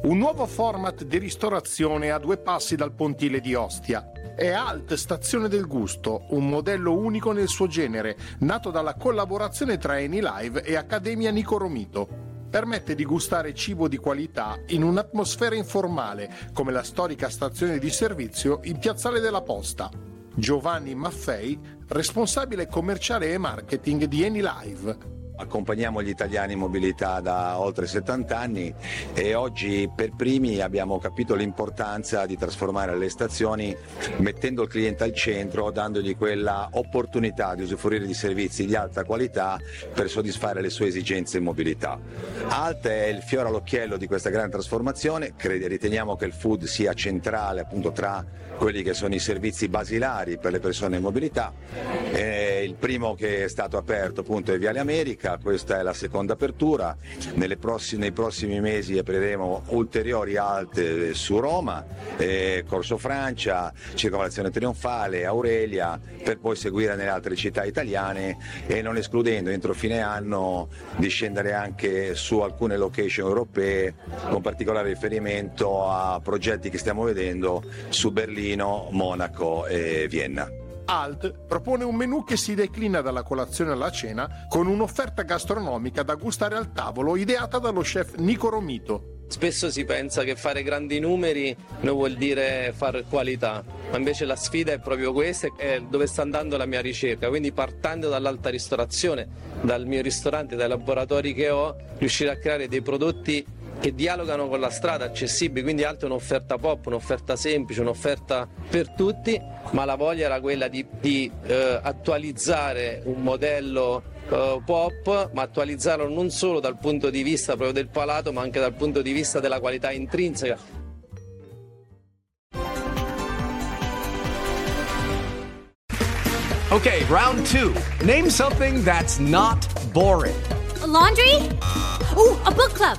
Un nuovo format di ristorazione a due passi dal pontile di Ostia. È Alt Stazione del Gusto, un modello unico nel suo genere, nato dalla collaborazione tra Eni Live e Accademia Nico Romito. Permette di gustare cibo di qualità in un'atmosfera informale, come la storica stazione di servizio in Piazzale della Posta. Giovanni Maffei, responsabile commerciale e marketing di Eni Live. Accompagniamo gli italiani in mobilità da oltre 70 anni e oggi per primi abbiamo capito l'importanza di trasformare le stazioni mettendo il cliente al centro, dandogli quella opportunità di usufruire di servizi di alta qualità per soddisfare le sue esigenze in mobilità. Alt è il fiore all'occhiello di questa grande trasformazione, riteniamo che il food sia centrale appunto tra quelli che sono i servizi basilari per le persone in mobilità. Eh, il primo che è stato aperto appunto è Viale America, questa è la seconda apertura, prossime, nei prossimi mesi apriremo ulteriori alte su Roma, eh, Corso Francia, Circolazione Trionfale, Aurelia, per poi seguire nelle altre città italiane e non escludendo entro fine anno di scendere anche su alcune location europee con particolare riferimento a progetti che stiamo vedendo su Berlino Berlino, Monaco e Vienna. Alt propone un menù che si declina dalla colazione alla cena con un'offerta gastronomica da gustare al tavolo ideata dallo chef Nico Romito. Spesso si pensa che fare grandi numeri non vuol dire fare qualità, ma invece la sfida è proprio questa, è dove sta andando la mia ricerca, quindi partendo dall'alta ristorazione, dal mio ristorante, dai laboratori che ho, riuscire a creare dei prodotti che dialogano con la strada, accessibili, quindi alta un'offerta pop, un'offerta semplice, un'offerta per tutti, ma la voglia era quella di, di eh, attualizzare un modello eh, pop, ma attualizzarlo non solo dal punto di vista proprio del palato, ma anche dal punto di vista della qualità intrinseca. Okay, round two. Name something that's not boring. A laundry? Ooh, a book club.